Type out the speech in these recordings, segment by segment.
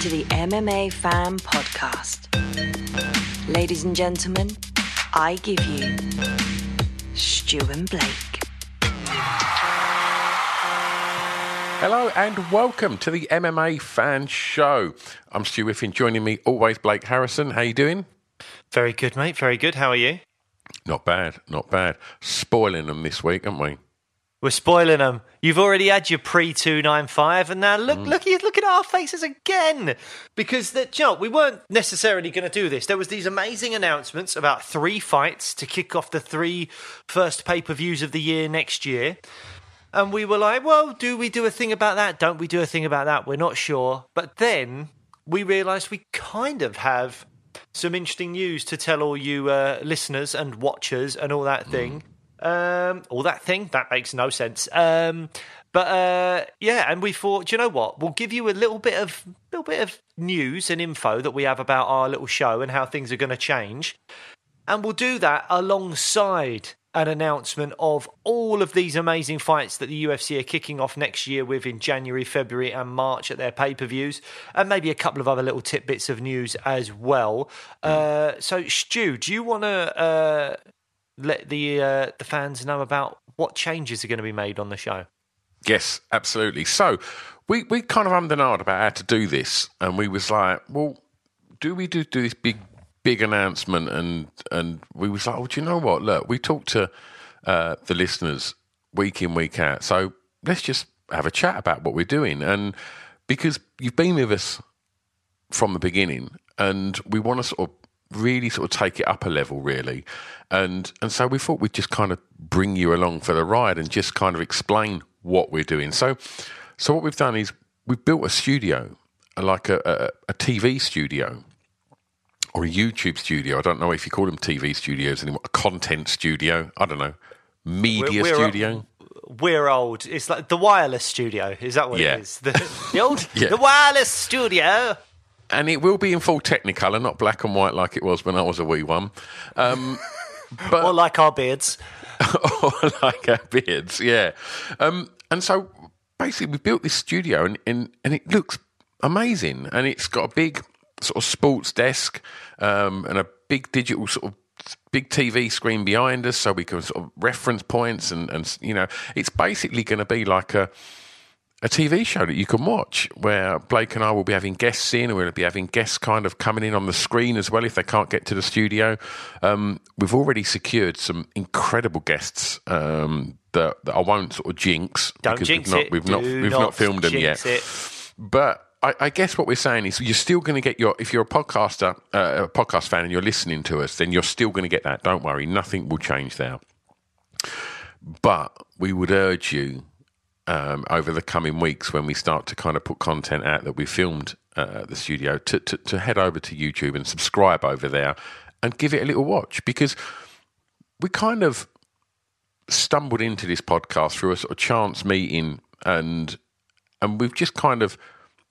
To the MMA Fan Podcast. Ladies and gentlemen, I give you Stu and Blake. Hello and welcome to the MMA Fan Show. I'm Stu Whiffin. Joining me always Blake Harrison. How you doing? Very good, mate. Very good. How are you? Not bad, not bad. Spoiling them this week, aren't we? We're spoiling them. You've already had your pre two nine five, and now look, Mm. look, look at our faces again. Because that you know, we weren't necessarily going to do this. There was these amazing announcements about three fights to kick off the three first pay per views of the year next year, and we were like, well, do we do a thing about that? Don't we do a thing about that? We're not sure. But then we realised we kind of have some interesting news to tell all you uh, listeners and watchers and all that thing. Um, all that thing that makes no sense. Um, but uh, yeah, and we thought, you know what? We'll give you a little bit of little bit of news and info that we have about our little show and how things are going to change, and we'll do that alongside an announcement of all of these amazing fights that the UFC are kicking off next year with in January, February, and March at their pay per views, and maybe a couple of other little tidbits of news as well. Uh, so, Stu, do you want to uh, let the uh, the fans know about what changes are going to be made on the show? Yes, absolutely. So we we kind of ummed and about how to do this, and we was like, well, do we do do this big big announcement? And and we was like, oh, do you know what? Look, we talk to uh, the listeners week in week out, so let's just have a chat about what we're doing, and because you've been with us from the beginning, and we want to sort of really sort of take it up a level, really, and and so we thought we'd just kind of bring you along for the ride and just kind of explain what we're doing. So, so what we've done is we've built a studio, like a, a, a TV studio or a YouTube studio. I don't know if you call them TV studios anymore. A content studio. I don't know. Media We're- we're- studio. We're old. It's like the wireless studio. Is that what Yeah. it is? The, the old Yeah. the wireless studio. and it will be in full Technicolor, not black and white like it was when I was a wee one. Um, but Or like our beards. or like our beards, yeah. Um, and so basically, we built this studio, and, and and it looks amazing, and it's got a big sort of sports desk um, and a big digital sort of big TV screen behind us, so we can sort of reference points, and and you know, it's basically going to be like a a TV show that you can watch where Blake and I will be having guests in, and we'll be having guests kind of coming in on the screen as well if they can't get to the studio. Um, we've already secured some incredible guests um, that, that I won't sort of jinx Don't because jinx we've not we've not Do we've not, filmed them yet. it. But I, I guess what we're saying is you're still going to get your if you're a podcaster, uh, a podcast fan, and you're listening to us, then you're still going to get that. Don't worry, nothing will change there. But we would urge you um, over the coming weeks when we start to kind of put content out that we filmed uh, at the studio to, to, to head over to YouTube and subscribe over there and give it a little watch because we kind of stumbled into this podcast through a sort of chance meeting and and we've just kind of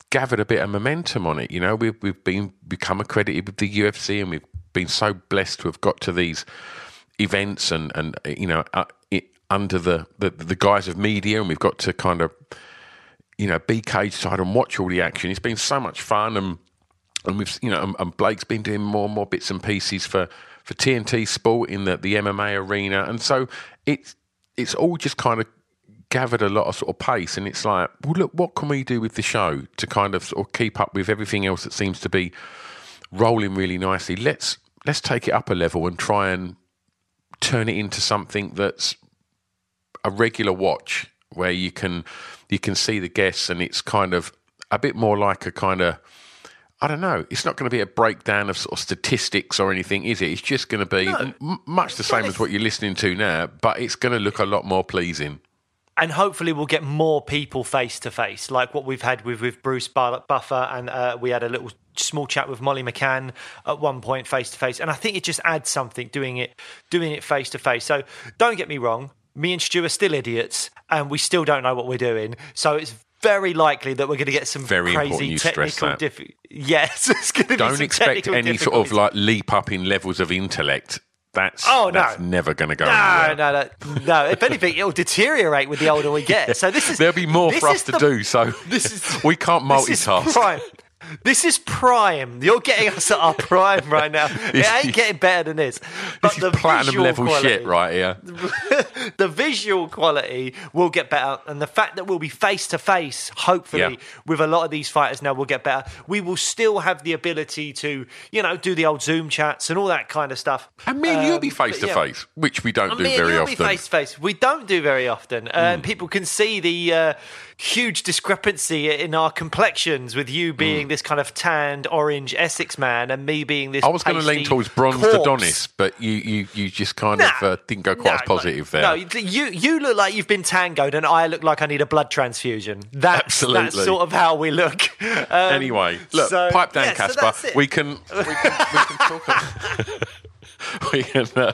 gathered a bit of momentum on it. You know, we've we've been become accredited with the UFC, and we've been so blessed to have got to these events and and you know uh, under the, the the guise of media, and we've got to kind of you know be cage side and watch all the action. It's been so much fun, and and we've you know and, and Blake's been doing more and more bits and pieces for for TNT Sport in the, the MMA arena, and so it's it's all just kind of gathered a lot of sort of pace, and it's like, well, look, what can we do with the show to kind of sort of keep up with everything else that seems to be rolling really nicely? Let's let's take it up a level and try and turn it into something that's a regular watch where you can you can see the guests and it's kind of a bit more like a kind of I don't know. It's not going to be a breakdown of sort of statistics or anything, is it? It's just going to be No. m- much the same as what you're listening to now, but it's going to look a lot more pleasing. and hopefully we'll get more people face to face, like what we've had with with Bruce Buffer, and uh, we had a little small chat with Molly McCann at one point face to face, and I think it just adds something doing it doing it face to face. So don't get me wrong, me and Stu are still idiots, and we still don't know what we're doing. So it's very likely that we're going to get some Very crazy technical that. diffi- Yes, it's going to be Don't expect any sort of like leap up in levels of intellect. That's Oh, no. that's never going to go. No, anywhere. no, no, no. If anything, it'll deteriorate with the older we get. So this is There'll be more for us to the- do, so This is we can't This is multitask. prime. This is prime. You're getting us at our prime right now. It ain't getting better than this. But This is platinum visual level quality, shit right here. the visual quality will get better, and the fact that we'll be face to face, hopefully, Yeah. with a lot of these fighters now, will get better. We will still have the ability to, you know, do the old Zoom chats and all that kind of stuff. And me and you'll be Um, face to face, which we don't And do me and very you'll often. be face to face. We don't do very often. Uh, and People can see the uh, huge discrepancy in our complexions with you being this kind of tanned orange Essex man and me being this. I was going to lean towards bronzed corpse. Adonis, but you, you, you just kind Nah. of uh, didn't go quite No, as positive there. No, you you look like you've been tangoed, and I look like I need a blood transfusion. That's, Absolutely. that's sort of how we look. Um, anyway, look, so- pipe down, yeah, so Casper. we can we can we can talk. we can. Uh,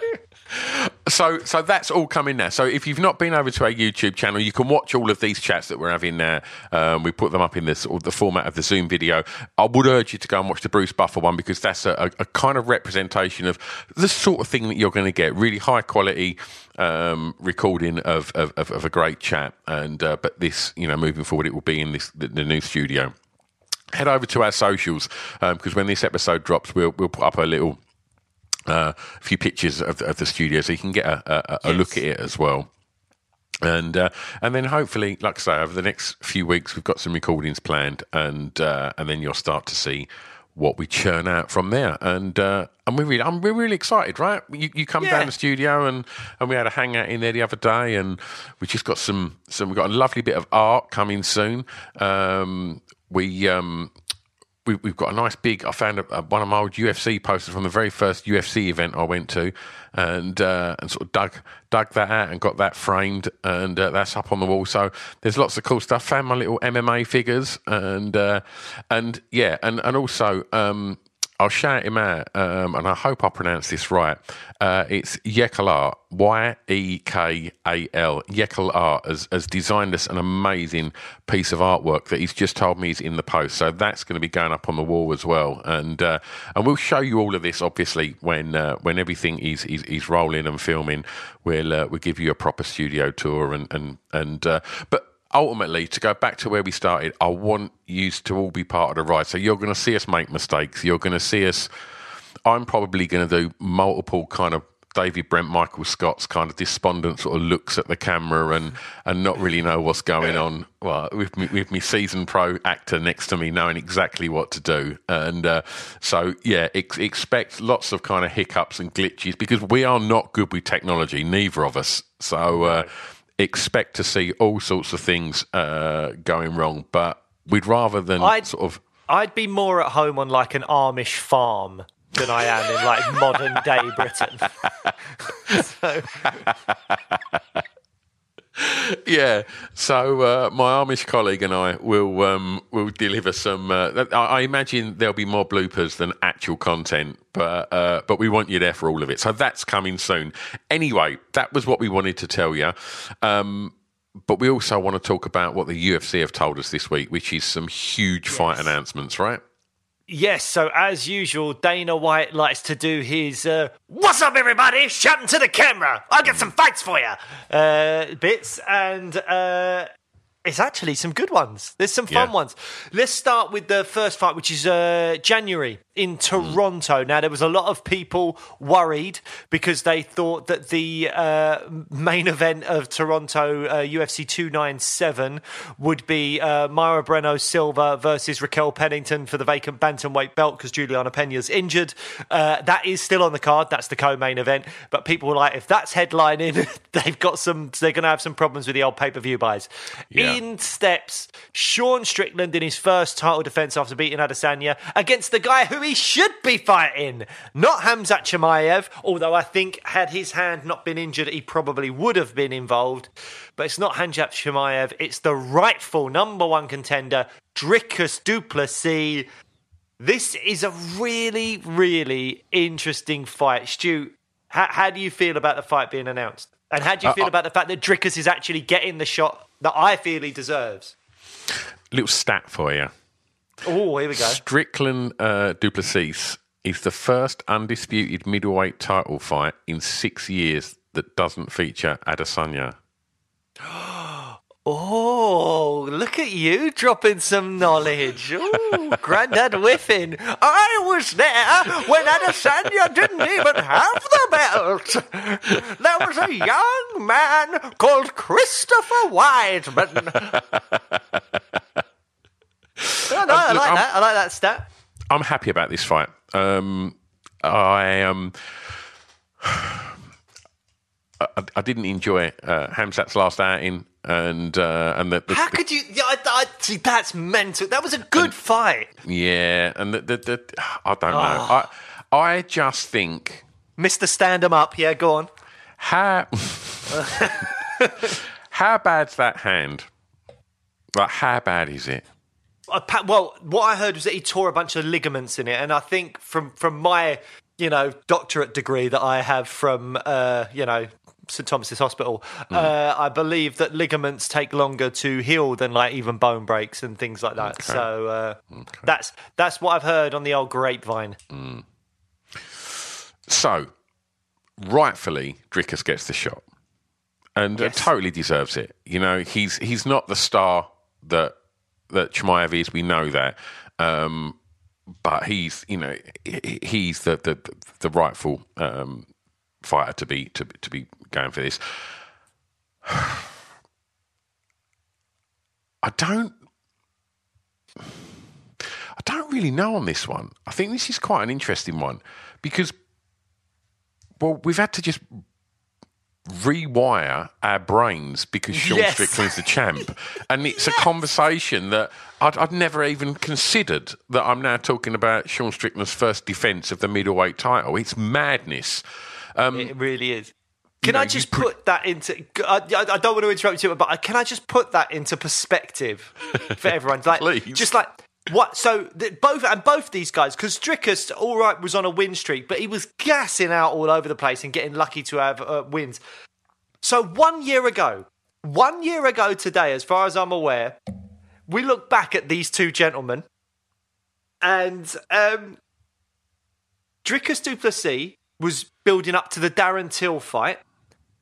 so so that's all coming now. So if you've not been over to our YouTube channel, you can watch all of these chats that we're having now. Um, we put them up in this or the format of the Zoom video. I would urge you to go and watch the Bruce Buffer one because that's a, a, kind of representation of the sort of thing that you're going to get. Really high quality um, recording of, of, of, of a great chat. And uh, but this, you know, moving forward, it will be in this the, the new studio head over to our socials because when this episode drops, we'll we'll put up a little uh, few pictures of, of the studio so you can get a, a, a look at it as well. And uh, and then hopefully, like I say, over the next few weeks, we've got some recordings planned, and uh, and then you'll start to see what we churn out from there. And uh, and we're really, I'm we're really excited, right? You, you come Yeah. down the studio, and and we had a hangout in there the other day, and we just got some some we got a lovely bit of art coming soon. Um, we um, we, we've got a nice big. I found a, a, one of my old UFC posters from the very first UFC event I went to, and uh, and sort of dug dug that out and got that framed, and uh, that's up on the wall. So there's lots of cool stuff. Found my little MMA figures, and uh, and yeah, and and also. Um, I'll shout him out, um, and I hope I pronounce this right. Uh, it's Yekal Art, Y E K A L. Yekal Art has, has designed us an amazing piece of artwork that he's just told me is in the post. So that's going to be going up on the wall as well, and uh, and we'll show you all of this obviously when uh, when everything is, is is rolling and filming. We'll uh, we'll give you a proper studio tour and and and uh, but ultimately, to go back to where we started, I want you to all be part of the ride. So you're going to see us make mistakes. You're going to see us. I'm probably going to do multiple kind of David Brent, Michael Scott's kind of despondent sort of looks at the camera and and not really know what's going on. Well, with me, with me seasoned pro actor next to me, knowing exactly what to do. And uh, so, yeah, ex- expect lots of kind of hiccups and glitches because we are not good with technology, neither of us. So. Uh, expect to see all sorts of things uh, going wrong, but we'd rather than I'd- sort of. I'd be more at home on like an Amish farm than I am in like modern day Britain. so, Yeah, so uh, my Amish colleague and I will um, will deliver some. Uh, I, I imagine there'll be more bloopers than actual content, but uh, but we want you there for all of it. So that's coming soon. Anyway, that was what we wanted to tell you. Um, but we also want to talk about what the UFC have told us this week, which is some huge fight announcements, right? Yes, so as usual, Dana White likes to do his uh, "What's up, everybody? Shouting to the camera. I'll get some fights for you." Uh, bits and. Uh, it's actually some good ones. There's some fun Yeah. ones. Let's start with the first fight, which is uh, January in Toronto. Now, there was a lot of people worried because they thought that the uh, main event of Toronto uh, UFC 297 would be uh, Mayra Bueno Silva versus Raquel Pennington for the vacant bantamweight belt because Julianna Peña's injured. Uh, that is still on the card. That's the co-main event. But people were like, if that's headlining, they've got some. They're going to have some problems with the old pay-per-view buys. Yeah. In steps Sean Strickland in his first title defense after beating Adesanya against the guy who he should be fighting, not Hamzat Chimaev. Although I think had his hand not been injured, he probably would have been involved. But it's not Hamzat Chimaev. It's the rightful number one contender, Dricus Du Plessis. This is a really, really interesting fight, Stu. How, how do you feel about the fight being announced? And how do you Uh, feel I- about the fact that Dricus is actually getting the shot that I feel he deserves? Little stat for you. Oh, here we go. Strickland uh, Du Plessis is the first undisputed middleweight title fight in six years that doesn't feature Adesanya. Oh, look at you dropping some knowledge. Ooh, Grandad whiffing. I was there when Adesanya didn't even have the belt. There was a young man called Christopher Weidman. Oh, no, I like I'm- that. I like that stat. I'm happy about this fight. Um, I um, I, I didn't enjoy uh, Hamzat's last outing, and uh, and the, the, How could you? Yeah, I, I, see, that's mental. That was a good fight. yeah, and the, the, the I don't know. Ah. I I just think Mr. Stand 'em up. Yeah, go on. how how bad's that hand? Like how bad is it? Well, what I heard was that he tore a bunch of ligaments in it, and I think from from my you know doctorate degree that I have from uh, you know St Thomas's Hospital, uh, I believe that ligaments take longer to heal than like even bone breaks and things like that. So uh, that's that's what I've heard on the old grapevine. So, rightfully, Dricus gets the shot, and uh, Yes. totally deserves it. You know, he's he's not the star that that Chimaev is. We know that, um, but he's you know he's the the, the rightful um, fighter to be to to be going for this. I don't. I don't really know on this one. I think this is quite an interesting one because, well, we've had to just rewire our brains because Sean Yes. Strickland's the champ, and it's a conversation that I'd, I'd never even considered. That I'm now talking about Sean Strickland's first defence of the middleweight title. It's madness. Um, it really is. Can know, I just pre- put that into? I, I don't want to interrupt you, but can I just put that into perspective for everyone? Like, Please. just like what? So the, both and both these guys, because Dricus, all right, was on a win streak, but he was gassing out all over the place and getting lucky to have uh, wins. So one year ago, one year ago today, as far as I'm aware, we look back at these two gentlemen, and um, Dricus Du Plessis was building up to the Darren Till fight,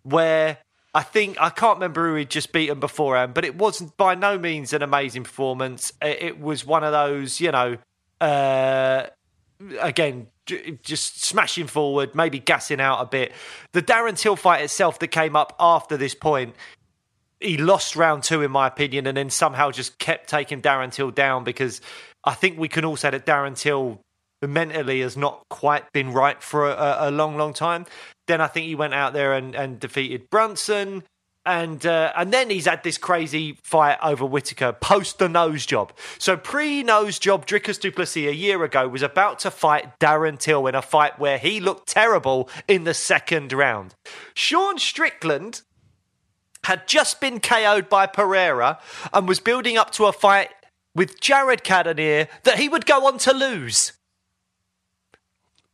where I think I can't remember who he'd just beaten beforehand, but it wasn't by no means an amazing performance. It, it was one of those, you know, uh, again, just smashing forward, maybe gassing out a bit. The Darren Till fight itself that came up after this point he lost round two, in my opinion, and then somehow just kept taking Darren Till down because I think we can all say that Darren Till mentally has not quite been right for a, a long, long time. Then I think he went out there and, and defeated Brunson. And uh, and then he's had this crazy fight over Whitaker post the nose job. So pre nose job, Dricus Du Plessis a year ago was about to fight Darren Till in a fight where he looked terrible in the second round. Sean Strickland had just been KO'd by Pereira and was building up to a fight with Jared Cannonier that he would go on to lose.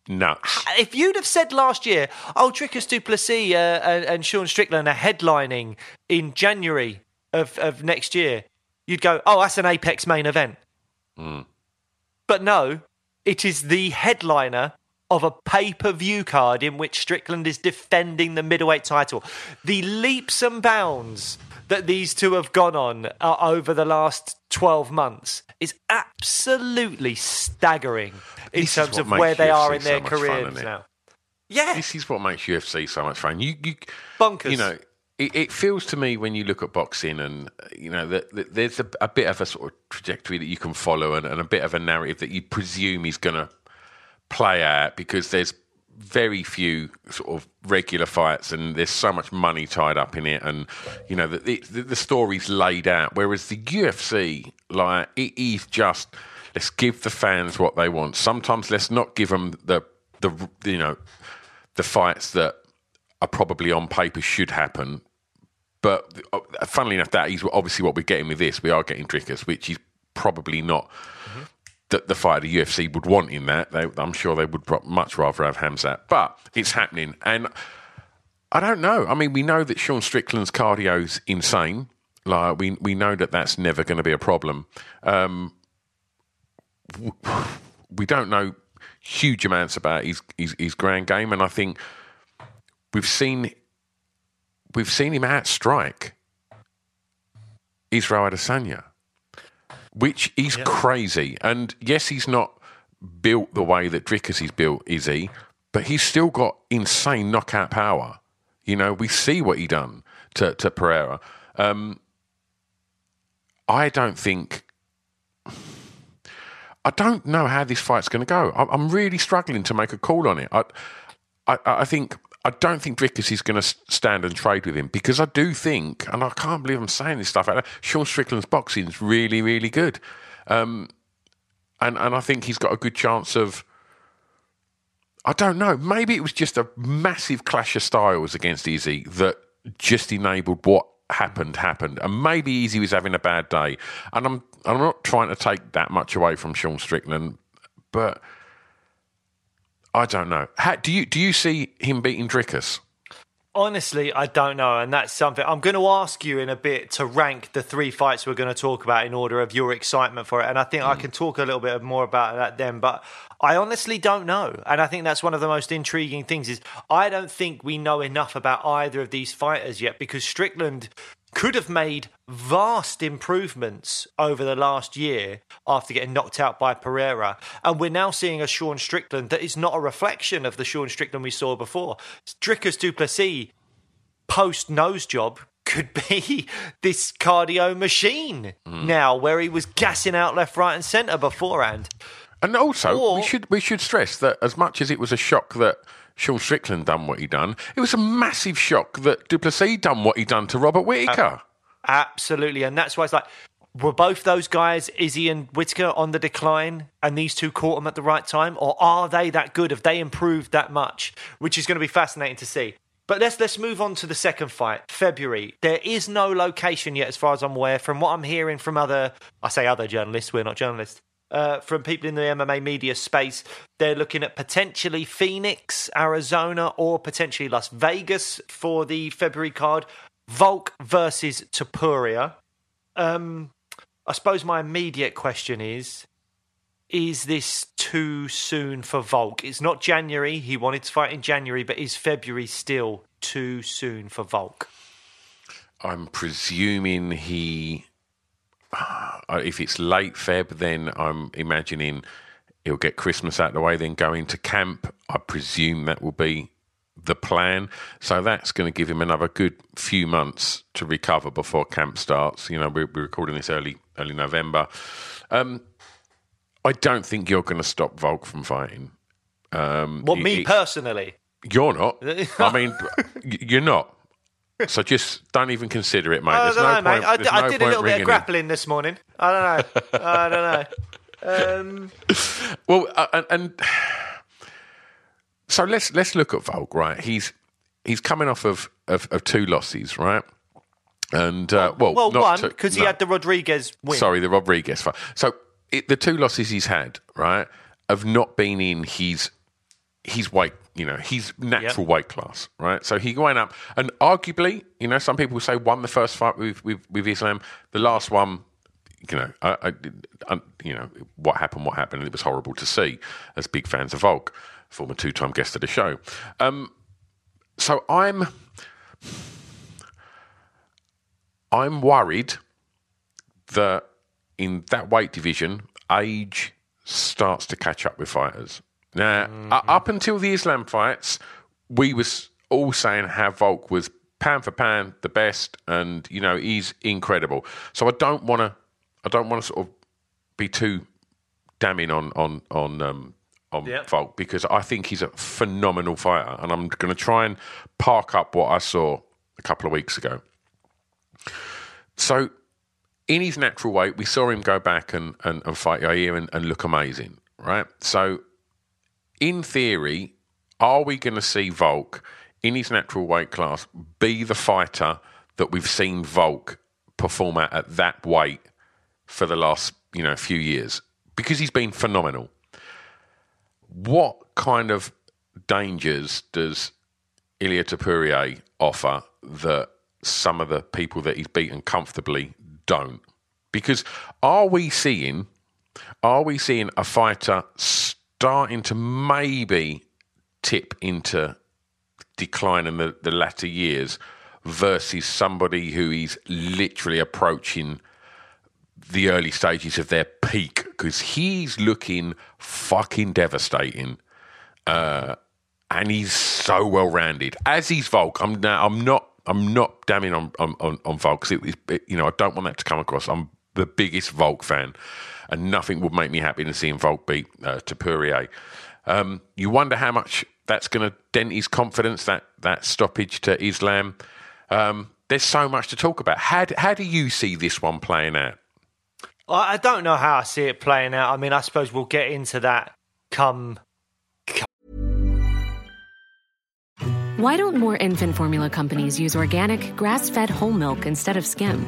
Nuts. If you'd have said last year, oh, Dricus Du Plessis uh, and, and Sean Strickland are headlining in January of, of next year, you'd go, oh, that's an Apex main event. But no, it is the headliner of a pay per view card in which Strickland is defending the middleweight title. The leaps and bounds that these two have gone on uh, over the last 12 months is absolutely staggering in This terms of where makes they are in their so much fun, careers now. Yeah, This is what makes UFC so much fun. You, you bonkers. You know, it, it feels to me when you look at boxing, and uh, you know that, that there's a, a bit of a sort of trajectory that you can follow, and, and a bit of a narrative that you presume is going to play out because there's very few sort of regular fights, and there's so much money tied up in it, and you know the, the, the story's laid out. Whereas the UFC, like it is just let's give the fans what they want. Sometimes let's not give them the the you know the fights that are probably on paper should happen. But uh, funnily enough, that is obviously what we're getting with this. We are getting Dricus, which is probably not the, the fight the UFC would want in that. They, I'm sure they would much rather have Hamzat, but it's happening. And I don't know. I mean, we know that Sean Strickland's cardio's insane. Like we we know that that's never going to be a problem. Um, we don't know huge amounts about his, his his grand game, and I think we've seen we've seen him outstrike Israel Adesanya, which is crazy. And yes, he's not built the way that Dricus is built, is he? But he's still got insane knockout power. You know, we see what he done to, to Pereira. Um, I don't think. I don't know how this fight's going to go. I'm really struggling to make a call on it. I, I, I think I don't think Dricus is going to stand and trade with him because I do think, and I can't believe I'm saying this stuff there, Sean Strickland's boxing is really, really good, um, and and I think he's got a good chance of. I don't know. Maybe it was just a massive clash of styles against Izzy that just enabled what happened happened, and maybe Izzy was having a bad day. And I'm I'm not trying to take that much away from Sean Strickland, but I don't know. How, do you do you see him beating Dricus? Honestly, I don't know, and that's something I'm going to ask you in a bit to rank the three fights we're going to talk about in order of your excitement for it. And I think I hmm. can talk a little bit more about that then. But I honestly don't know, and I think that's one of the most intriguing things. Is I don't think we know enough about either of these fighters yet because Strickland could have made vast improvements over the last year after getting knocked out by Pereira. And we're now seeing a Sean Strickland that is not a reflection of the Sean Strickland we saw before. Dricus Du Plessis post nose job could be this cardio machine hmm. now where he was gassing out left, right, and centre beforehand. And also, Or- we should we should stress that as much as it was a shock that Sean Strickland done what he done, it was a massive shock that Du Plessis done what he done to Robert Whitaker. Absolutely. And that's why it's like, were both those guys, Izzy and Whitaker, on the decline and these two caught them at the right time? Or are they that good? Have they improved that much? Which is going to be fascinating to see. But let's let's move on to the second fight, February. There is no location yet, as far as I'm aware. From what I'm hearing from other, I say other journalists, we're not journalists. Uh, from people in the MMA media space, they're looking at potentially Phoenix, Arizona, or potentially Las Vegas for the February card. Volk versus Topuria. Um, I suppose my immediate question is is this too soon for Volk? It's not January. He wanted to fight in January, but is February still too soon for Volk? I'm presuming he. Uh, If it's late Feb, then I'm imagining he'll get Christmas out of the way, then go into camp. I presume that will be the plan. So that's going to give him another good few months to recover before camp starts. You know, we're, we're recording this early early November. Um, I don't think you're going to stop Volk from fighting. Um, Well, it- me it- personally, you're not. I mean, you're not. So just don't even consider it, mate. I There's don't no know, point. mate. I, there's I no did a point little bit ringing of grappling this morning. I don't know. I don't know. Um, Well, uh, and, and so let's let's look at Volk, right? He's he's coming off of of, of two losses, right? And uh, well, well, not one two- because he no. had the Rodriguez win. Sorry, the Rodriguez fight. So it, the two losses he's had, right, have not been in his his weight, you know, he's natural weight class, right? So he went up, and arguably, you know, some people say won the first fight with with, with Islam. The last one, you know, I, I, I, you know, what happened, what happened, and it was horrible to see as big fans of Volk, former two time guest of the show. Um, so I'm. I'm worried that in that weight division, age starts to catch up with fighters. Now, Mm-hmm. uh, up until the Islam fights, we was all saying how Volk was pound for pound the best, and you know he's incredible. So I don't want to, I don't want to sort of be too damning on on on um, on Yep. Volk because I think he's a phenomenal fighter, and I'm going to try and park up what I saw a couple of weeks ago. So, in his natural weight, we saw him go back and, and, and fight Yair and, and look amazing, right? So, in theory, are we going to see Volk in his natural weight class be the fighter that we've seen Volk perform at at that weight for the last you know few years? Because he's been phenomenal. What kind of dangers does Ilya Topuria offer that some of the people that he's beaten comfortably don't? Because are we seeing are we seeing a fighter starting to maybe tip into decline in the, the latter years versus somebody who is literally approaching the early stages of their peak because he's looking fucking devastating uh, and he's so well rounded as he's Volk. I'm now I'm not I'm not damning on on on, on Volk 'cause it, was- it, you know I don't want that to come across. I'm the biggest Volk fan, and nothing would make me happy than seeing Volk beat uh, Topuria. Um, you wonder how much that's going to dent his confidence that that stoppage to Islam. Um, there's so much to talk about. How d- how do you see this one playing out? I I don't know how I see it playing out. I mean, I suppose we'll get into that come. Why don't more infant formula companies use organic, grass fed whole milk instead of skim?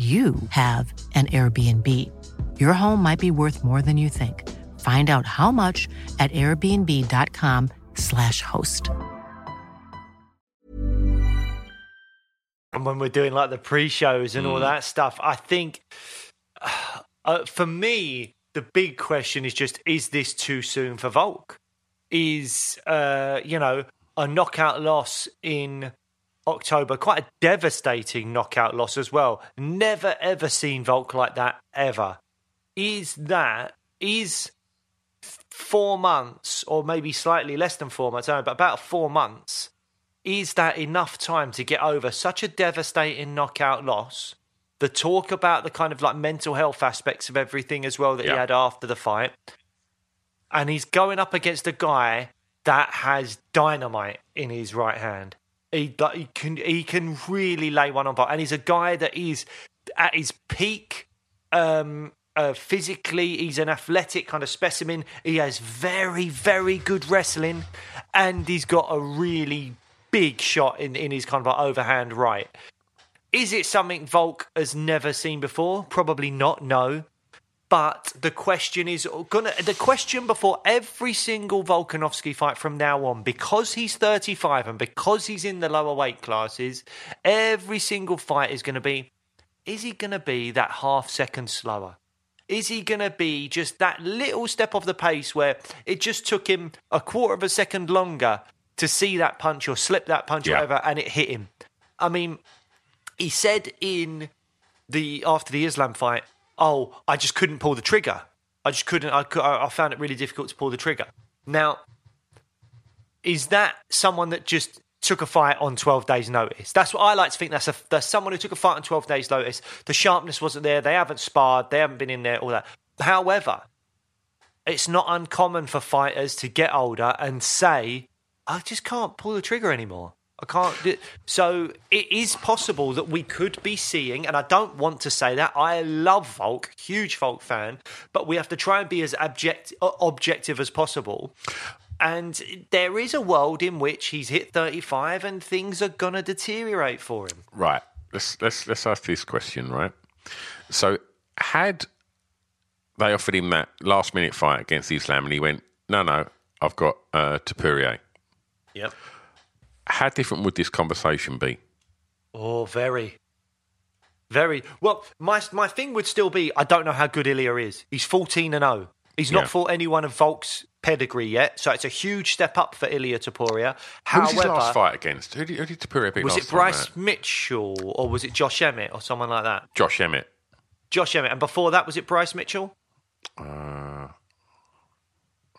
you have an Airbnb. Your home might be worth more than you think. Find out how much at airbnb.com/slash host. And when we're doing like the pre-shows and all Mm. that stuff, I think uh, for me the big question is just: Is this too soon for Volk? Is uh, you know a knockout loss in October quite a devastating knockout loss as well? Never ever seen Volk like that ever. Is that is four months or maybe slightly less than four months, I don't know, but about four months is that enough time to get over such a devastating knockout loss? The talk about the kind of like mental health aspects of everything as well that he had after the fight. And he's going up against a guy that has dynamite in his right hand. He, he can he can really lay one on bar. And he's a guy that is at his peak um uh, physically he's an athletic kind of specimen. He has very very good wrestling. And he's got a really big shot in, in his kind of like overhand right. Is it something volk has never seen before? Probably not no but the question is gonna the question before every single Volkanovski fight from now on, because he's 35 and because he's in the lower weight classes, every single fight is gonna be is he gonna be that half second slower? Is he going to be just that little step off the pace where it just took him a quarter of a second longer to see that punch or slip that punch or Yeah. whatever, and it hit him? I mean, he said in the after the Islam fight, "Oh, I just couldn't pull the trigger. I just couldn't. I, I found it really difficult to pull the trigger." Now, is that someone that just took a fight on 12 days notice that's what i like to think that's a that's someone who took a fight on 12 days notice the sharpness wasn't there they haven't sparred they haven't been in there all that however it's not uncommon for fighters to get older and say i just can't pull the trigger anymore i can't do so it is possible that we could be seeing and i don't want to say that i love volk huge volk fan but we have to try and be as abject, uh, objective as possible and there is a world in which he's hit 35 and things are going to deteriorate for him. Right. Let's let's let's ask this question, right? So had they offered him that last minute fight against Islam and he went, No, no, I've got uh Topuria. Yep. How different would this conversation be? Oh, very. Very. Well, my my thing would still be I don't know how good Ilya is. He's 14 and 0. He's not Yeah. fought anyone of Volk's pedigree yet, so it's a huge step up for Ilya Topuria. Who was his last fight against? Who did, who did Topuria beat was it Bryce? Mitchell or was it Josh Emmett or someone like that? Josh Emmett. Josh Emmett. And before that, was it Bryce Mitchell? Uh,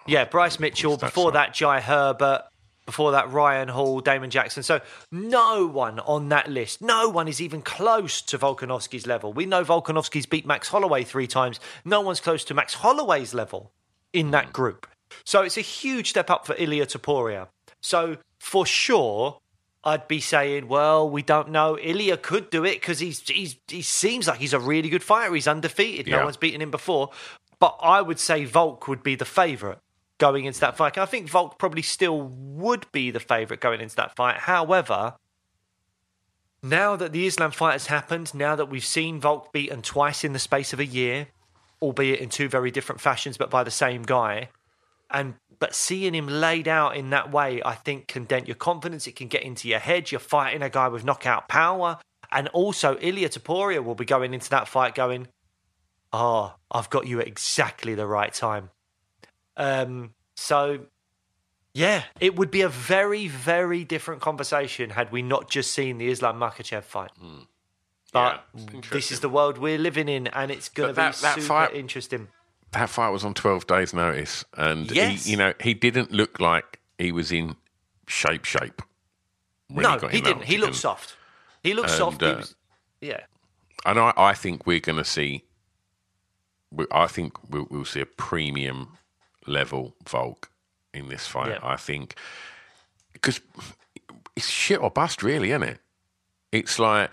Yeah, Bryce Mitchell. Before that, Jai Herbert. Before that, Ryan Hall, Damon Jackson. So no one on that list, no one is even close to Volkanovski's level. We know Volkanovski's beat Max Holloway three times. No one's close to Max Holloway's level in that group. So it's a huge step up for Ilya Topuria. So for sure, I'd be saying, well, we don't know. Ilya could do it because he's, he's he seems like he's a really good fighter. He's undefeated. No Yeah. one's beaten him before. But I would say Volk would be the favourite going into that fight. I think Volk probably still would be the favourite going into that fight. However, now that the Islam fight has happened, now that we've seen Volk beaten twice in the space of a year, albeit in two very different fashions, but by the same guy, and but seeing him laid out in that way, I think can dent your confidence. It can get into your head. You're fighting a guy with knockout power, and also Ilya Topuria will be going into that fight going, "Oh, I've got you at exactly the right time." Um, so yeah, it would be a very, very different conversation had we not just seen the Islam Makhachev fight. But Hmm. Yeah, this is the world we're living in, and it's going to be that- super fight- interesting. that fight was on 12 days' notice. And, Yes. he, you know, he didn't look like he was in shape, shape. no, got he didn't. He looked soft. He looked And, soft. He uh, was, yeah. And I, I think we're going to see. I think we'll, we'll see a premium level Volk in this fight. Yeah. I think because it's shit or bust, really, isn't it? It's like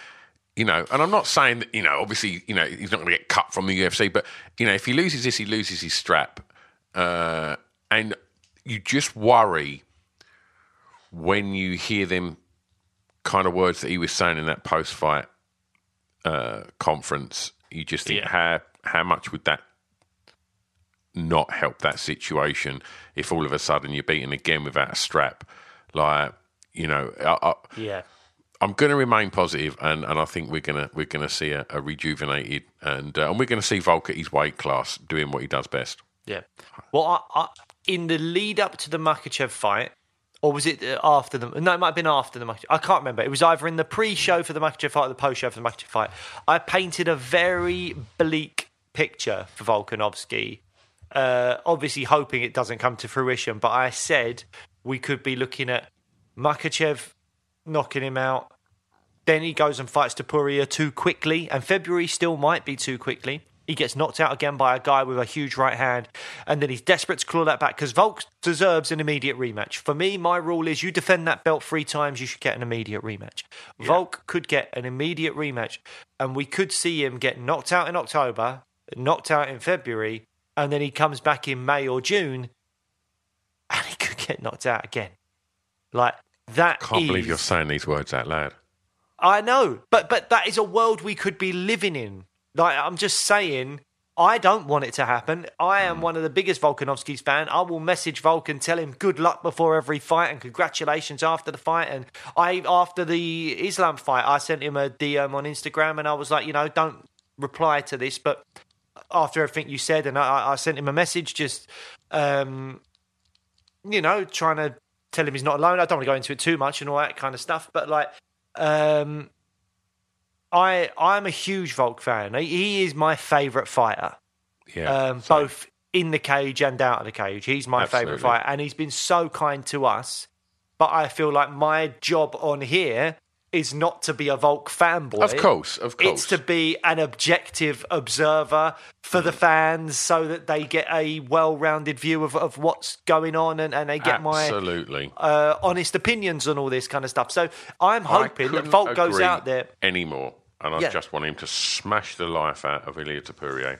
you know, and I'm not saying that you know. Obviously, you know, he's not going to get cut from the UFC, but you know, if he loses this, he loses his strap, uh, and you just worry when you hear them kind of words that he was saying in that post-fight uh, conference. You just think Yeah. how how much would that not help that situation if all of a sudden you're beaten again without a strap? Like you know, I, I, Yeah. I'm going to remain positive, and, and I think we're gonna we're gonna see a, a rejuvenated and uh, and we're going to see Volk at his weight class doing what he does best. Yeah. Well, I, I, in the lead up to the Makhachev fight, or was it uh, after the? No, it might have been after the Makhachev. I can't remember. It was either in the pre-show for the Makhachev fight or the post-show for the Makhachev fight. I painted a very bleak picture for Volkanovski. Uh, obviously, hoping it doesn't come to fruition, but I said we could be looking at Makhachev knocking him out. Then he goes and fights Topuria too quickly, and February still might be too quickly. He gets knocked out again by a guy with a huge right hand, and then he's desperate to claw that back because Volk deserves an immediate rematch. For me, my rule is you defend that belt three times, you should get an immediate rematch. Volk could get an immediate rematch, and we could see him get knocked out in October, knocked out in February, and then he comes back in May or June, and he could get knocked out again. Like that. I can't believe you're saying these words out loud. I know, but but that is a world we could be living in. Like I'm just saying, I don't want it to happen. I am hmm. one of the biggest Volkanovski's fan. I will message Volkan, tell him good luck before every fight and congratulations after the fight. And I after the Islam fight, I sent him a DM on Instagram and I was like, you know, don't reply to this, but after everything you said, and I, I sent him a message just, um, you know, trying to tell him he's not alone. I don't want to go into it too much and all that kind of stuff, but like, um, I I'm a huge Volk fan. He, is my favourite fighter, Yeah. um, both in the cage and out of the cage. He's my favourite fighter, and he's been so kind to us. But I feel like my job on here is not to be a Volk fanboy. Of course, of course. It's to be an objective observer for the fans so that they get a well rounded view of, of what's going on and, and they get my Absolutely. uh, honest opinions on all this kind of stuff. So I'm hoping that Volk goes out there. anymore, and I Yeah. just want him to smash the life out of Ilya Topuria.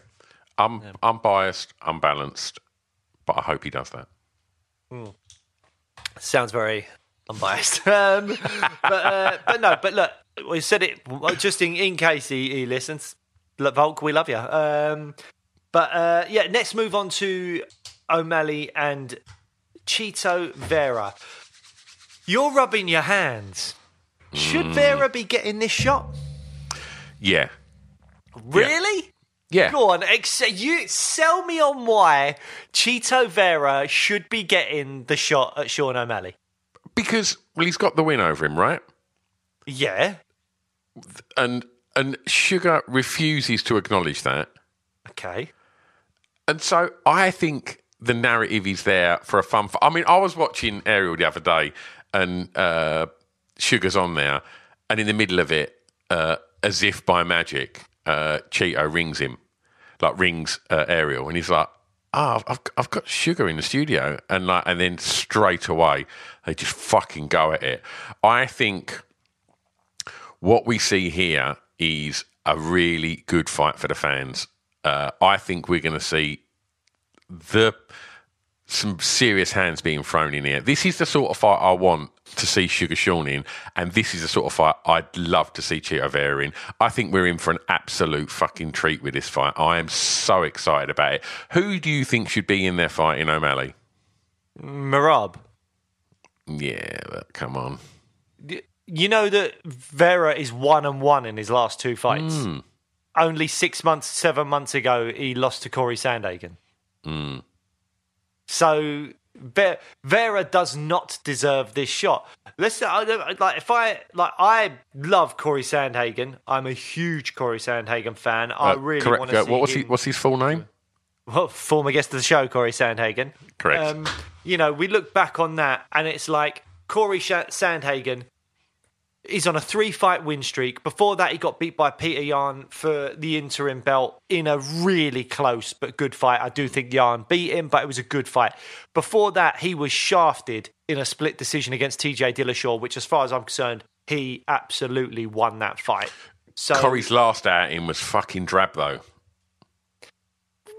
I'm unbiased, unbalanced, but I hope he does that. Sounds very unbiased. um, but, uh, but no, but look, we said it just in, in case he, he listens. Look, Volk, we love you. Um, but uh, yeah, let's move on to O'Malley and Chito Vera. You're rubbing your hands. Should Mm. Vera be getting this shot? Yeah, Really? yeah. Go on, ex- you sell me on why Chito Vera should be getting the shot at Sean O'Malley. Because well, he's got the win over him, right? Yeah. And and Sugar refuses to acknowledge that, Okay. and so I think the narrative is there for a fun. F- I mean, I was watching Ariel the other day, and uh, Sugar's on there, and in the middle of it, uh, as if by magic, uh, Chito rings him, like rings uh, Ariel, and he's like, "Ah, I've, I've got Sugar in the studio," and like, and then straight away they just fucking go at it. I think what we see here is a really good fight for the fans. Uh, I think we're going to see the some serious hands being thrown in here. This is the sort of fight I want to see Sugar Sean in, and this is the sort of fight I'd love to see Chito Vera in. I think we're in for an absolute fucking treat with this fight. I am so excited about it. Who do you think should be in their fight in O'Malley? Merab. Yeah, but come on. You know that Vera is one and one in his last two fights. Hmm. Only six months, seven months ago, he lost to Corey Sandhagen. Hmm. So Vera does not deserve this shot. Let's I like if I like I love Corey Sandhagen. I'm a huge Corey Sandhagen fan. I Uh, really correct. want to uh, see what was him. he, what's his full name? well, former guest of the show, Corey Sandhagen. Correct. Um, you know, we look back on that, and it's like Corey Sandhagen is on a three-fight win streak. Before that, he got beat by Peter Yan for the interim belt in a really close but good fight. I do think Yan beat him, but it was a good fight. Before that, he was shafted in a split decision against TJ Dillashaw, which, as far as I'm concerned, he absolutely won that fight. So Corey's last outing was fucking drab, though.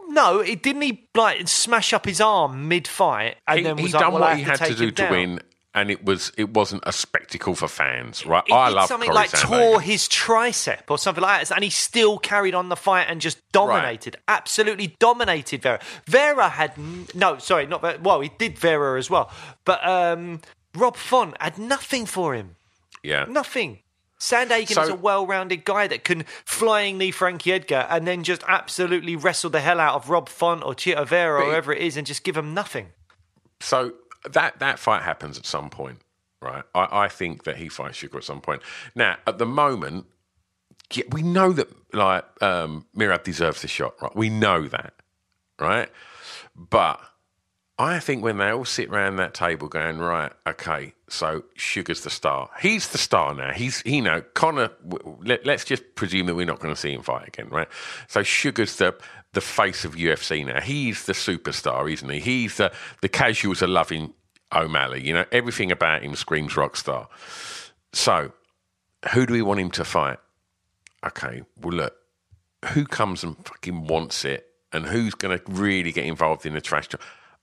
no, it didn't he like smash up his arm mid-fight and he, then he was like, done well, what he had to take do to win, and it was it wasn't a spectacle for fans, right? He I love something Corey like Sandhagen. tore his tricep or something like that, and he still carried on the fight and just dominated, absolutely dominated Vera. Vera had no, sorry, not Vera, well, he did Vera as well, but um, Rob Font had nothing for him, yeah, nothing. Sandhagen So- is a well-rounded guy that can flying knee Frankie Edgar and then just absolutely wrestle the hell out of Rob Font or Chito Vera or whoever it is and just give him nothing. So that that fight happens at some point, right? I, I think that he fights Sugar at some point. Now, at the moment, yeah, we know that like um, Merab deserves the shot, right? We know that, right? But I think when they all sit around that table going, right, okay, so Sugar's the star. He's the star now. He's, you know, Conor, let, let's just presume that we're not going to see him fight again, right? So Sugar's the, the face of UFC now. He's the superstar, isn't he? He's the, the casuals are loving O'Malley. You know, everything about him screams rock star. So who do we want him to fight? Okay, well, look, who comes and fucking wants it and who's going to really get involved in the trash talk?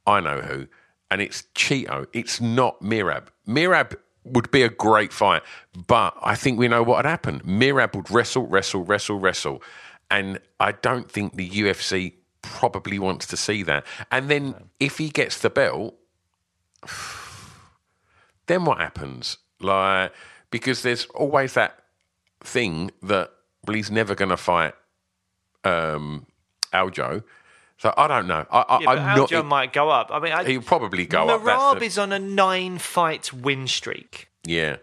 I know who. And it's Chito. It's not Merab. Merab would be a great fight, but I think we know what would happen. Merab would wrestle, wrestle, wrestle, wrestle. And I don't think the UFC probably wants to see that. And then if he gets the belt, then what happens? Like, because there's always that thing that well, he's never going to fight um, Aljo. So I don't know. I, I, Yeah, but I'm not. Might go up. I mean, I, he'll probably go up. That's Merab the- is on a nine fight win streak. yeah.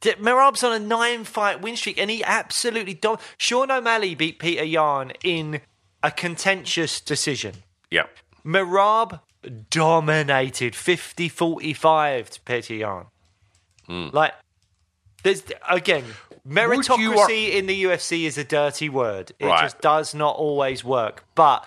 Merab's on a nine fight win streak, and he absolutely dom- Sean O'Malley beat Peter Yan in a contentious decision. Yeah. Merab dominated 50 45 to Peter Yan. Hmm. Like, there's again, meritocracy in the UFC is a dirty word. It Right. just does not always work. But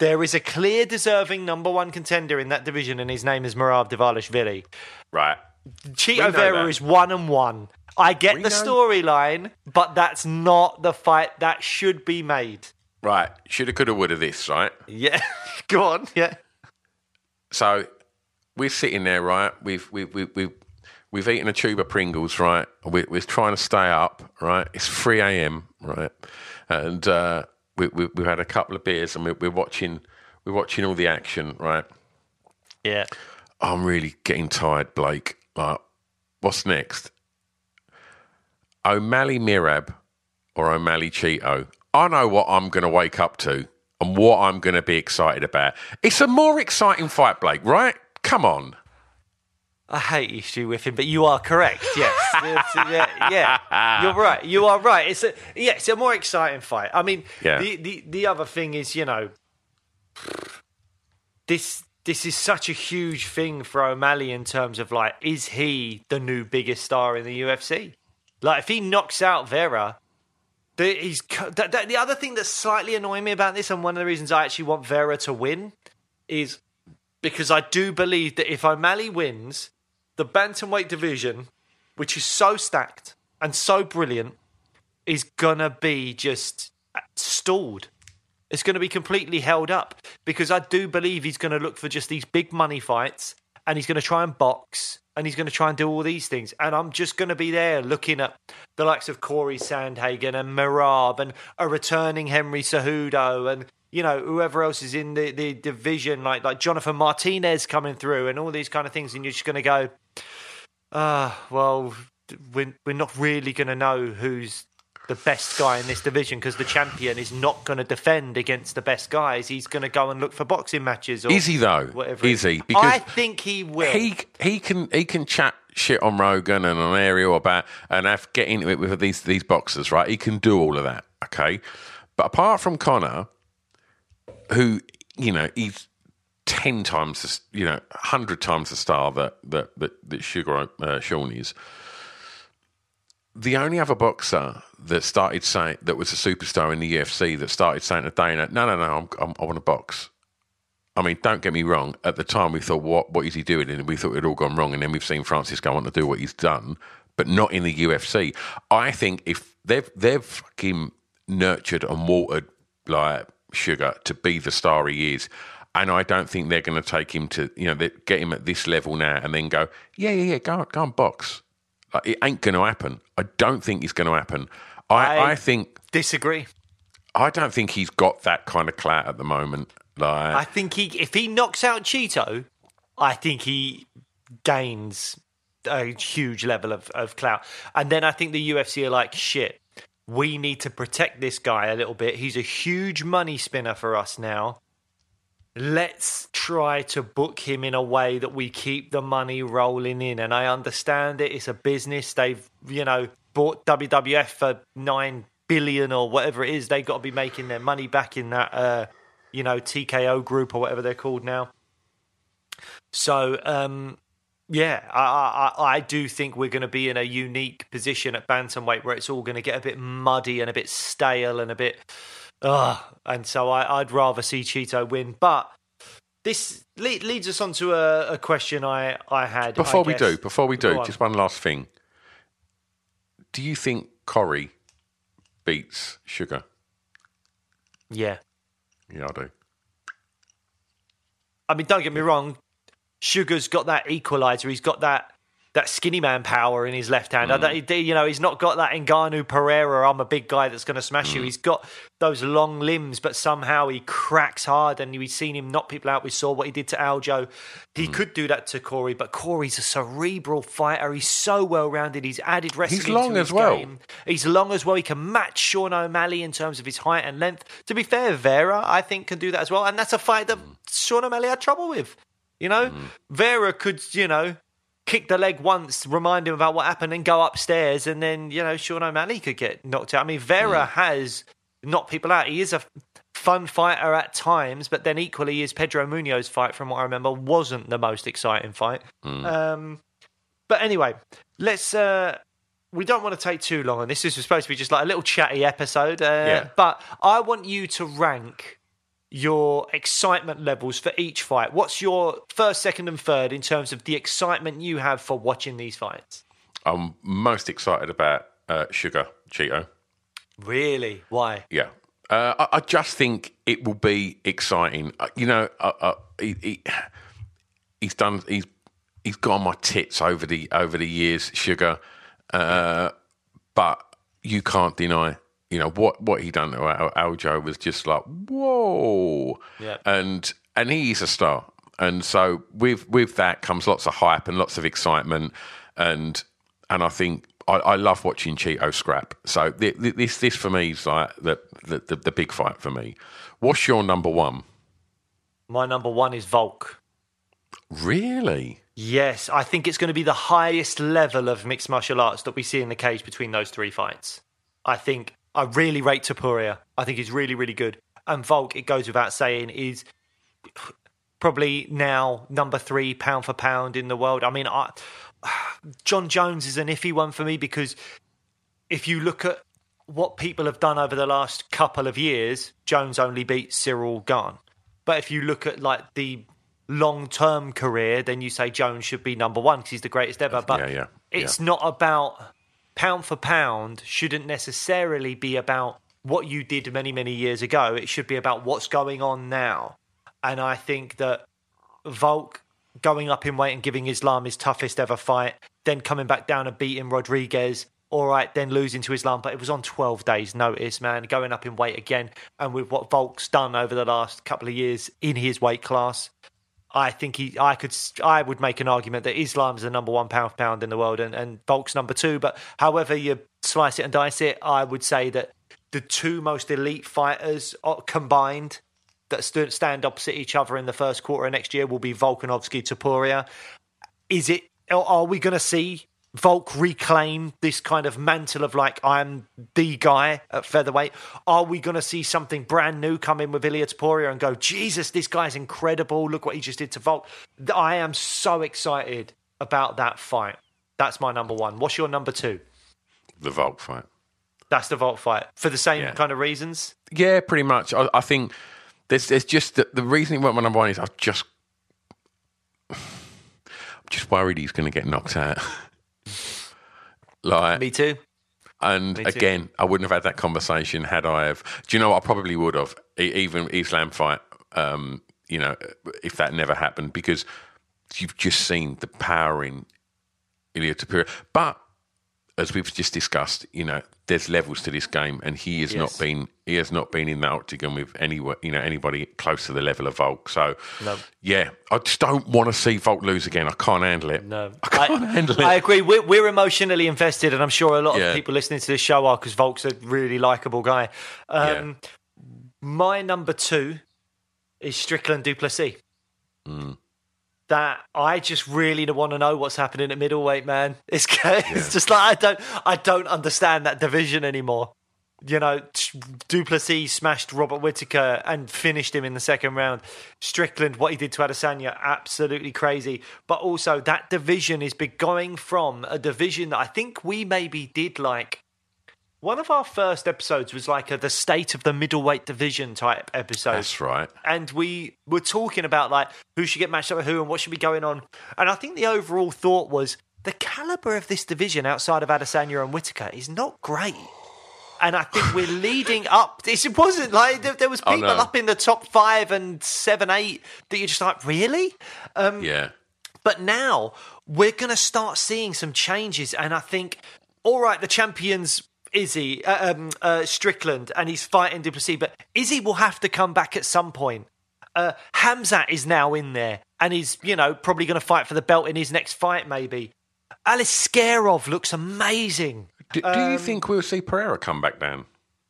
there is a clear, deserving number one contender in that division, and his name is Merab Dvalishvili. Right. We Chito Vera that. is one and one. I get We the storyline, but that's not the fight that should be made. Right. Shoulda, coulda, woulda. This right. Yeah, go on. Yeah, So we're sitting there, right? We've we've we've we've, we've eaten a tube of Pringles, right? We're, we're trying to stay up, right? It's three a.m., right? And uh, we, we, we've had a couple of beers, and we're, we're watching we're watching all the action, right? yeah. I'm really getting tired, Blake. Like, what's next? O'Malley Merab or O'Malley Chito? I know what I'm going to wake up to and what I'm going to be excited about. It's a more exciting fight, Blake, right? Come on. I hate you, Stu Whiffen, but you are correct. Yes, yeah, yeah, you're right. You are right. It's a yeah, it's a more exciting fight. I mean, Yeah. the, the the other thing is, you know, this this is such a huge thing for O'Malley in terms of like, is he the new biggest star in the UFC? Like, if he knocks out Vera, the, he's co- the, the, the other thing that's slightly annoying me about this, and one of the reasons I actually want Vera to win, is because I do believe that if O'Malley wins, the bantamweight division, which is so stacked and so brilliant, is gonna be just uh, stalled. It's going to be completely held up because I do believe he's going to look for just these big money fights and he's going to try and box and he's going to try and do all these things. And I'm just going to be there looking at the likes of Corey Sandhagen and Merab and a returning Henry Cejudo and you know whoever else is in the, the division like like Jonathan Martinez coming through and all these kind of things and you're just going to go ah well we're, we're not really going to know who's the best guy in this division because the champion is not going to defend against the best guys. He's going to go and look for boxing matches. Or Is he though? Whatever. Is he? Because I think he will. he he can he can chat shit on Rogan and on Ariel about and have get into it with these these boxers, right? He can do all of that, okay. But apart from Conor, who you know he's ten times, the, you know, hundred times the star that that that, that Sugar uh, Sean is. The only other boxer that started saying that was a superstar in the UFC that started saying to Dana, "No, no, no, I'm, I'm, I want to box." I mean, don't get me wrong. At the time, we thought, "What? What is he doing?" And we thought it had all gone wrong. And then we've seen Francis go on to do what he's done, but not in the UFC. I think if they've they've fucking nurtured and watered like Sugar to be the star he is, and I don't think they're going to take him to you know get him at this level now and then go, "Yeah, yeah, yeah, go go and box." Like, it ain't going to happen. I don't think it's going to happen. I, I- I think disagree. I don't think he's got that kind of clout at the moment. Like I think he, if he knocks out Chito, I think he gains a huge level of, of clout. And then I think the UFC are like, shit, we need to protect this guy a little bit. He's a huge money spinner for us now. Let's try to book him in a way that we keep the money rolling in. And I understand it. It's a business. They've, you know, bought WWF for nine billion or whatever it is. They've got to be making their money back in that, uh, you know, TKO group or whatever they're called now. So, um, yeah, I, I, I do think we're going to be in a unique position at bantamweight where it's all going to get a bit muddy and a bit stale and a bit, ugh. And so I, I'd rather see Chito win. But this le- leads us on to a, a question I, I had. I Before we do, before we do, Go on. just one last thing. Do you think Corey beats Sugar? Yeah. Yeah, I do. I mean, don't get me wrong. Sugar's got that equalizer. He's got that that skinny man power in his left hand. Mm. you know, he's not got that Ngannou Pereira. I'm a big guy that's going to smash Mm. you. He's got those long limbs, but somehow he cracks hard. And we've seen him knock people out. We saw what he did to Aljo. He Mm. could do that to Corey, but Corey's a cerebral fighter. He's so well rounded. He's added wrestling. He's long to his as well. game. He's long as well. He can match Sean O'Malley in terms of his height and length. To be fair, Vera, I think, can do that as well. And that's a fight that Sean O'Malley had trouble with. You know, Vera could, you know, kick the leg once, remind him about what happened, and go upstairs, and then you know Sean O'Malley could get knocked out. I mean, Vera has knocked people out. He is a fun fighter at times, but then equally his Pedro Munhoz fight, from what I remember, wasn't the most exciting fight. Um, but anyway, let's. Uh, we don't want to take too long on this. This was supposed to be just like a little chatty episode. Uh, Yeah. But I want you to rank your excitement levels for each fight. What's your first, second, and third in terms of the excitement you have for watching these fights? I'm most excited about uh, Sugar Chito. Really? Why? Yeah. Uh, I, I just think it will be exciting. Uh, you know, uh, uh, he, he, he's done. He's he's got on my tits over the over the years, sugar. Uh, but you can't deny. You know what what he done to Al- Aljo was just like whoa, Yeah. and and he is a star. And so with with that comes lots of hype and lots of excitement, and and I think I, I love watching Chito scrap. So th- th- this this for me is like the, the the the big fight for me. What's your number one? My number one is Volk. Really? Yes, I think it's going to be the highest level of mixed martial arts that we see in the cage between those three fights. I think I really rate Topuria. I think he's really, really good. And Volk, it goes without saying, is probably now number three pound for pound in the world. I mean, I, Jon Jones is an iffy one for me because if you look at what people have done over the last couple of years, Jones only beat Ciryl Gane. But if you look at like the long term career, then you say Jones should be number one because he's the greatest ever. But Yeah, yeah, yeah. it's not about pound for pound, shouldn't necessarily be about what you did many, many years ago. It should be about what's going on now. And I think that Volk going up in weight and giving Islam his toughest ever fight, then coming back down and beating Rodriguez. All right, then losing to Islam, but it was on 12 days' notice, man. Going up in weight again. And with what Volk's done over the last couple of years in his weight class, I think he, I could, I would make an argument that Islam's the number one pound pound in the world, and, and Volk's number two. But however you slice it and dice it, I would say that the two most elite fighters uh, combined that stand opposite each other in the first quarter of next year will be Volkanovski Topuria. Is it? Are we going to see Volk reclaim this kind of mantle of like I'm the guy at featherweight? Are we going to see something brand new come in with Ilya Topuria and go, Jesus, this guy's incredible. Look what he just did to Volk. I am so excited about that fight. That's my number one. What's your number two? The Volk fight. That's the Volk fight for the same Yeah. kind of reasons. Yeah, pretty much. I, I think there's there's just the, the reason it went my number one is I just I'm just worried he's going to get knocked out. like, Me too. and me too. again, I wouldn't have had that conversation had I have. Do you know what? I probably would have, even Islam fight. Um, you know, if that never happened, because you've just seen the power in Ilya Topuria. But as we've just discussed, you know, there's levels to this game, and he has Yes. not been he has not been in the octagon with any you know anybody close to the level of Volk. So, No. yeah, I just don't want to see Volk lose again. I can't handle it. No, I can't handle it. I agree. We're, we're emotionally invested, and I'm sure a lot Yeah. of people listening to this show are because Volk's a really likable guy. Um, My number two is Strickland Du Plessis. Mm. That I just really don't want to know what's happening at middleweight, man. It's, it's just like I don't I don't understand that division anymore. You know, Du Plessis smashed Robert Whitaker and finished him in the second round. Strickland, what he did to Adesanya, absolutely crazy. But also, that division is going from a division that I think we maybe did like. One of our first episodes was like a the state of the middleweight division type episode That's right. and we were talking about like who should get matched up with who and what should be going on. And I think the overall thought was the caliber of this division outside of Adesanya and Whitaker is not great. And I think we're leading up. It wasn't like there, there was Oh, people no. up in the top five and seven, eight that you're just like, really? Um, Yeah. But now we're going to start seeing some changes, and I think, all right, the champions Izzy uh, um, uh, Strickland, and he's fighting Du Plessis, but Izzy will have to come back at some point. Uh, Hamzat is now in there, and he's you know probably going to fight for the belt in his next fight, maybe. Alice Aliskerov looks amazing. Do, do Um, you think we'll see Pereira come back down?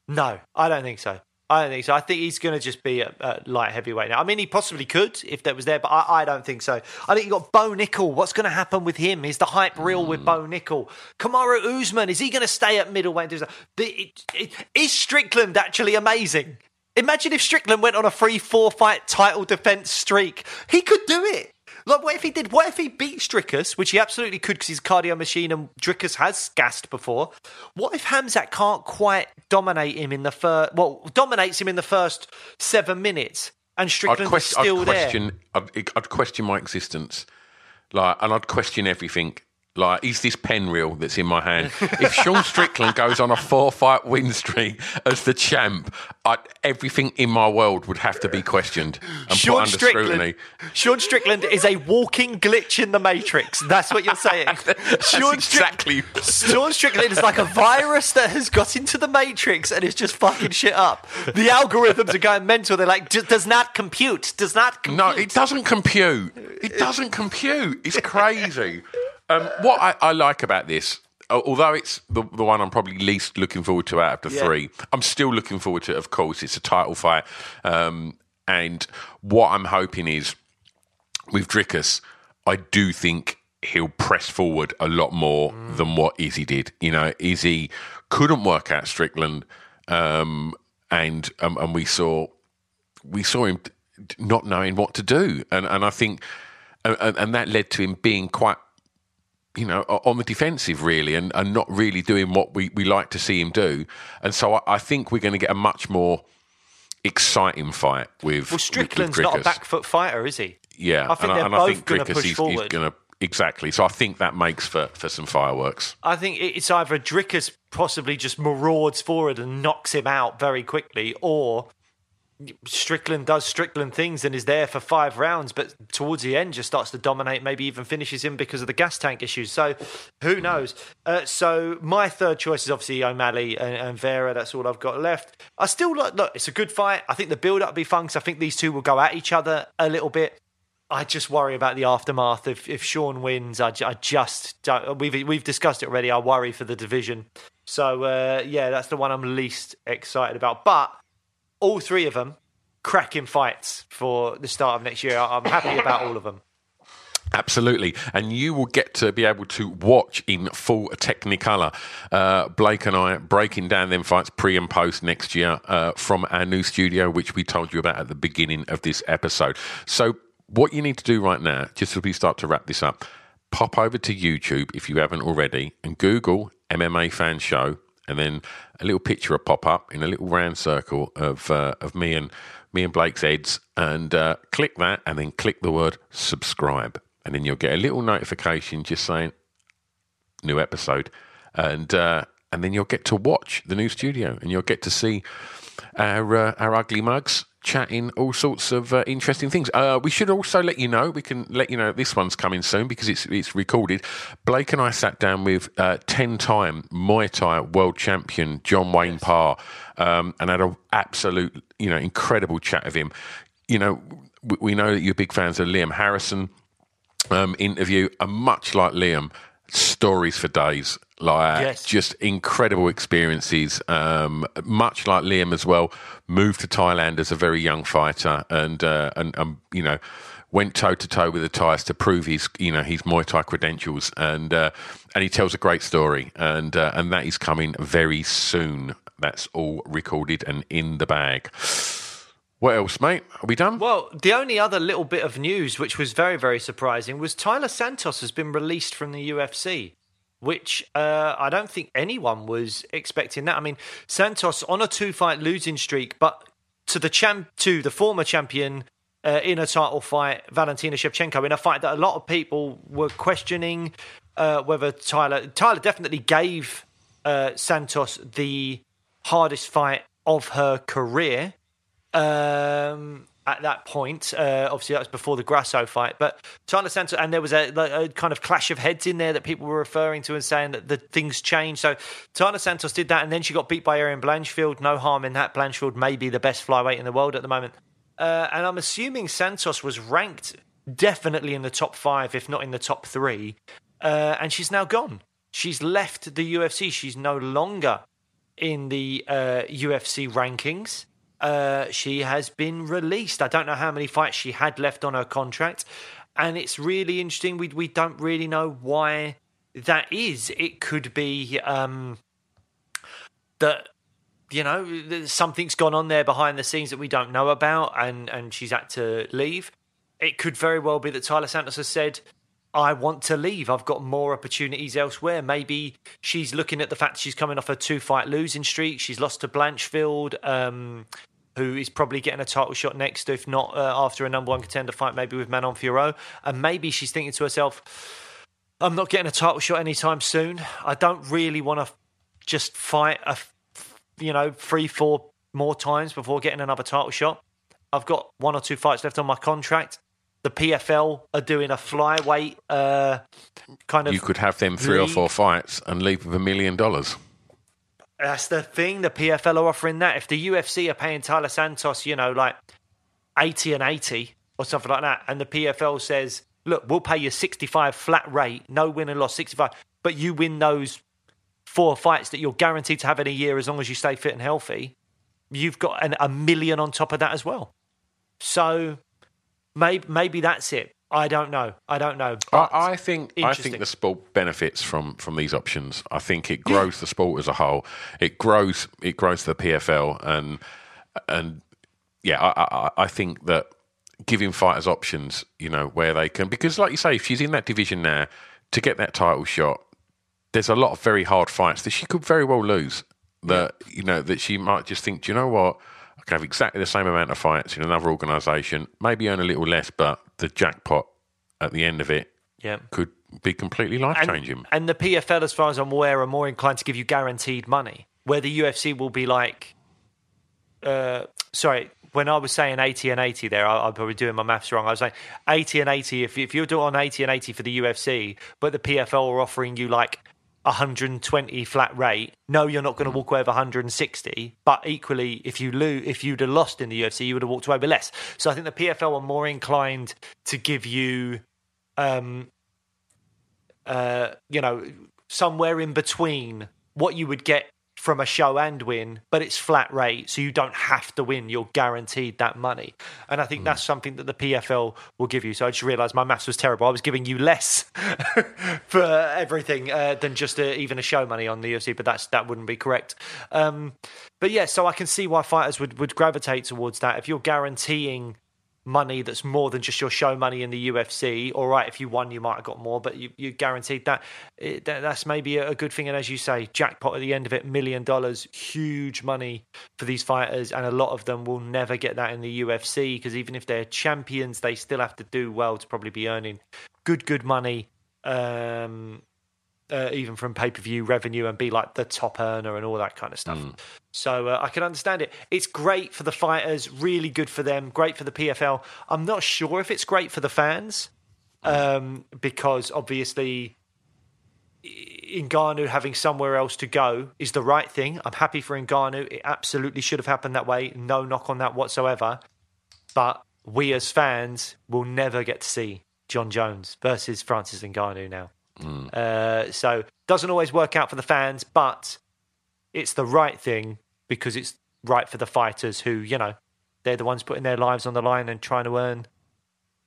No, I don't think so. I don't think so. I think he's going to just be a, a light heavyweight now. I mean, he possibly could if that was there, but I, I don't think so. I think you got Bo Nickal. What's going to happen with him? Is the hype real with Bo Nickal? Kamaru Usman is he going to stay at middleweight? Is Strickland actually amazing? Imagine if Strickland went on a free four fight title defense streak. He could do it. Like, what if he did? What if he beat Strickus, which he absolutely could because he's a cardio machine and Strickus has gassed before? What if Hamzat can't quite dominate him in the first? Well, dominates him in the first seven minutes, and I'd, Strickland is still I'd there. question. I'd, I'd question my existence, like, and I'd question everything. Like, is this pen real that's in my hand? if Sean Strickland goes on a four-fight win streak as the champ, i everything in my world would have to be questioned and put Sean under Strickland, scrutiny. Sean Strickland is a walking glitch in the Matrix. That's what you're saying. Sean exactly. Sean Strickland is like a virus that has got into the Matrix and is just fucking shit up. The algorithms are going mental. They're like, "D- does not compute, does not compute. No, it doesn't compute. It doesn't compute. It's crazy. Um, what I, I like about this, although it's the, the one I'm probably least looking forward to out of the Yeah. three, I'm still looking forward to it. Of course, it's a title fight, um, and what I'm hoping is with Dricus, I do think he'll press forward a lot more than what Izzy did. You know, Izzy couldn't work out Strickland, um, and um, and we saw we saw him not knowing what to do, and and I think, and- and that led to him being quite, you know, on the defensive really, and, and not really doing what we, we like to see him do, and so I, I think we're going to get a much more exciting fight with Well, Strickland's with not a back foot fighter, is he? Yeah, I think and, they're and I both think gonna push he's, forward. going to exactly. So I think that makes for, for some fireworks. I think it's either Dricus possibly just marauds forward and knocks him out very quickly, or Strickland does Strickland things and is there for five rounds, but towards the end just starts to dominate, maybe even finishes him because of the gas tank issues. So who knows? Uh, so my third choice is obviously O'Malley and, and Vera. That's all I've got left. I still like, look, it's a good fight. I think the build up will be fun 'cause I think these two will go at each other a little bit. I just worry about the aftermath. If if Sean wins, I, I just don't, we've we've discussed it already. I worry for the division. So uh, yeah, that's the one I'm least excited about. But all three of them cracking fights for the start of next year. I'm happy about all of them. Absolutely. And you will get to be able to watch in full Technicolor uh, Blake and I breaking down them fights pre and post next year uh, from our new studio, which we told you about at the beginning of this episode. So, what you need to do right now, just as we start to wrap this up, pop over to YouTube if you haven't already and Google MMA Fan Show. And then a little picture will pop up in a little round circle of uh, of me and me and Blake's heads, and uh, click that, and then click the word subscribe, and then you'll get a little notification just saying new episode, and uh, and then you'll get to watch the new studio, and you'll get to see our uh, our ugly mugs chatting all sorts of uh, interesting things. Uh, we should also let you know. We can let you know this one's coming soon because it's it's recorded. Blake and I sat down with uh, ten-time Muay Thai world champion John Wayne Parr, um, and had an absolute you know incredible chat with him. You know, we, we know that you're big fans of Liam Harrison um, interview, and much like Liam, stories for days. Like Yes. just incredible experiences. Um, much like Liam as well, moved to Thailand as a very young fighter, and uh, and um, you know went toe to toe with the Thais to prove his you know his Muay Thai credentials, and uh, and he tells a great story, and uh, and that is coming very soon. That's all recorded and in the bag. What else, mate? Are we done? Well, the only other little bit of news, which was very, very surprising, was Taila Santos has been released from the UFC, which uh, I don't think anyone was expecting that. I mean, Santos on a two-fight losing streak, but to the champ, to the former champion uh, in a title fight, Valentina Shevchenko, in a fight that a lot of people were questioning uh, whether Taila Taila definitely gave uh, Santos the hardest fight of her career. Um, at that point. Uh, obviously, that was before the Grasso fight, but Taila Santos, and there was a, a, kind of clash of heads in there that people were referring to and saying that the things changed. So Taila Santos did that, and then she got beat by Erin Blanchfield. No harm in that. Blanchfield may be the best flyweight in the world at the moment. Uh, and I'm assuming Santos was ranked definitely in the top five, if not in the top three. Uh, and she's now gone. She's left the UFC. She's no longer in the uh, UFC rankings. Uh, she has been released. I don't know how many fights she had left on her contract, and it's really interesting. We we don't really know why that is. It could be um, that you know something's gone on there behind the scenes that we don't know about, and and she's had to leave. It could very well be that Taila Santos has said. I want to leave. I've got more opportunities elsewhere. Maybe she's looking at the fact she's coming off a two fight losing streak. She's lost to Blanchfield. Um, who is probably getting a title shot next, if not uh, after a number one contender fight, maybe with Manon Fiorot. And maybe she's thinking to herself, I'm not getting a title shot anytime soon. I don't really want to just fight a, you know, three, four more times before getting another title shot. I've got one or two fights left on my contract. The PFL are doing a flyweight uh, kind of. You could have them three league. or four fights and leave with a million dollars. That's the thing. The PFL are offering that. If the UFC are paying Taila Santos, you know, like 80 and 80 or something like that, and the PFL says, look, we'll pay you 65 flat rate, no win and loss, 65, but you win those four fights that you're guaranteed to have in a year as long as you stay fit and healthy, you've got an, a million on top of that as well. So maybe, maybe that's it. I don't know. I don't know. I, I, think I think the sport benefits from from these options. I think it grows yeah. the sport as a whole. It grows it grows the PFL and and yeah, I, I, I think that giving fighters options, you know, where they can because like you say, if she's in that division now to get that title shot, there's a lot of very hard fights that she could very well lose. That yeah. you know that she might just think, do you know what? I can have exactly the same amount of fights in another organisation, maybe earn a little less, but the jackpot at the end of it yeah. could be completely life changing. And, and, the PFL, as far as I'm aware, are more inclined to give you guaranteed money, where the UFC will be like, uh, sorry, when I was saying 80 and 80 there, I, am probably doing my maths wrong. I was saying 80 and 80. If, if you're doing on 80 and 80 for the UFC, but the PFL are offering you like 120 flat rate, no, you're not going to walk away with 160. But equally, if you lose, if you'd have lost in the UFC, you would have walked away with less. So I think the PFL are more inclined to give you, um, uh, you know, somewhere in between what you would get from a show and win, but it's flat rate, so you don't have to win. You're guaranteed that money, and I think mm. that's something that the PFL will give you. So I just realised my maths was terrible. I was giving you less for everything uh, than just a, even a show money on the UFC, but that's that wouldn't be correct. Um, but yeah, so I can see why fighters would would gravitate towards that if you're guaranteeing money that's more than just your show money in the UFC. All right, if you won, you might have got more, but you, you guaranteed that. It, that. That's maybe a, good thing. And as you say, jackpot at the end of it, million dollars, huge money for these fighters. And a lot of them will never get that in the UFC because even if they're champions, they still have to do well to probably be earning good, good money. Um, uh, even from pay per view revenue and be like the top earner and all that kind of stuff. Mm. So uh, I can understand it. It's great for the fighters, really good for them, great for the PFL. I'm not sure if it's great for the fans um, because obviously Ngannou having somewhere else to go is the right thing. I'm happy for Ngannou. It absolutely should have happened that way. No knock on that whatsoever. But we as fans will never get to see Jon Jones versus Francis Ngannou now. Mm. Uh, so doesn't always work out for the fans, but it's the right thing because it's right for the fighters who, you know, they're the ones putting their lives on the line and trying to earn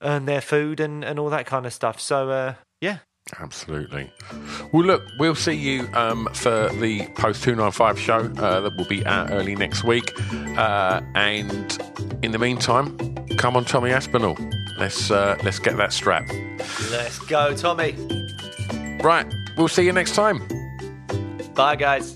earn their food and, and all that kind of stuff. So uh, yeah. Absolutely. Well, look, we'll see you um, for the post 295 show uh, that will be out early next week. Uh, and in the meantime, come on, Tommy Aspinall. Let's uh, let's get that strap. Let's go, Tommy. Right, we'll see you next time. Bye, guys.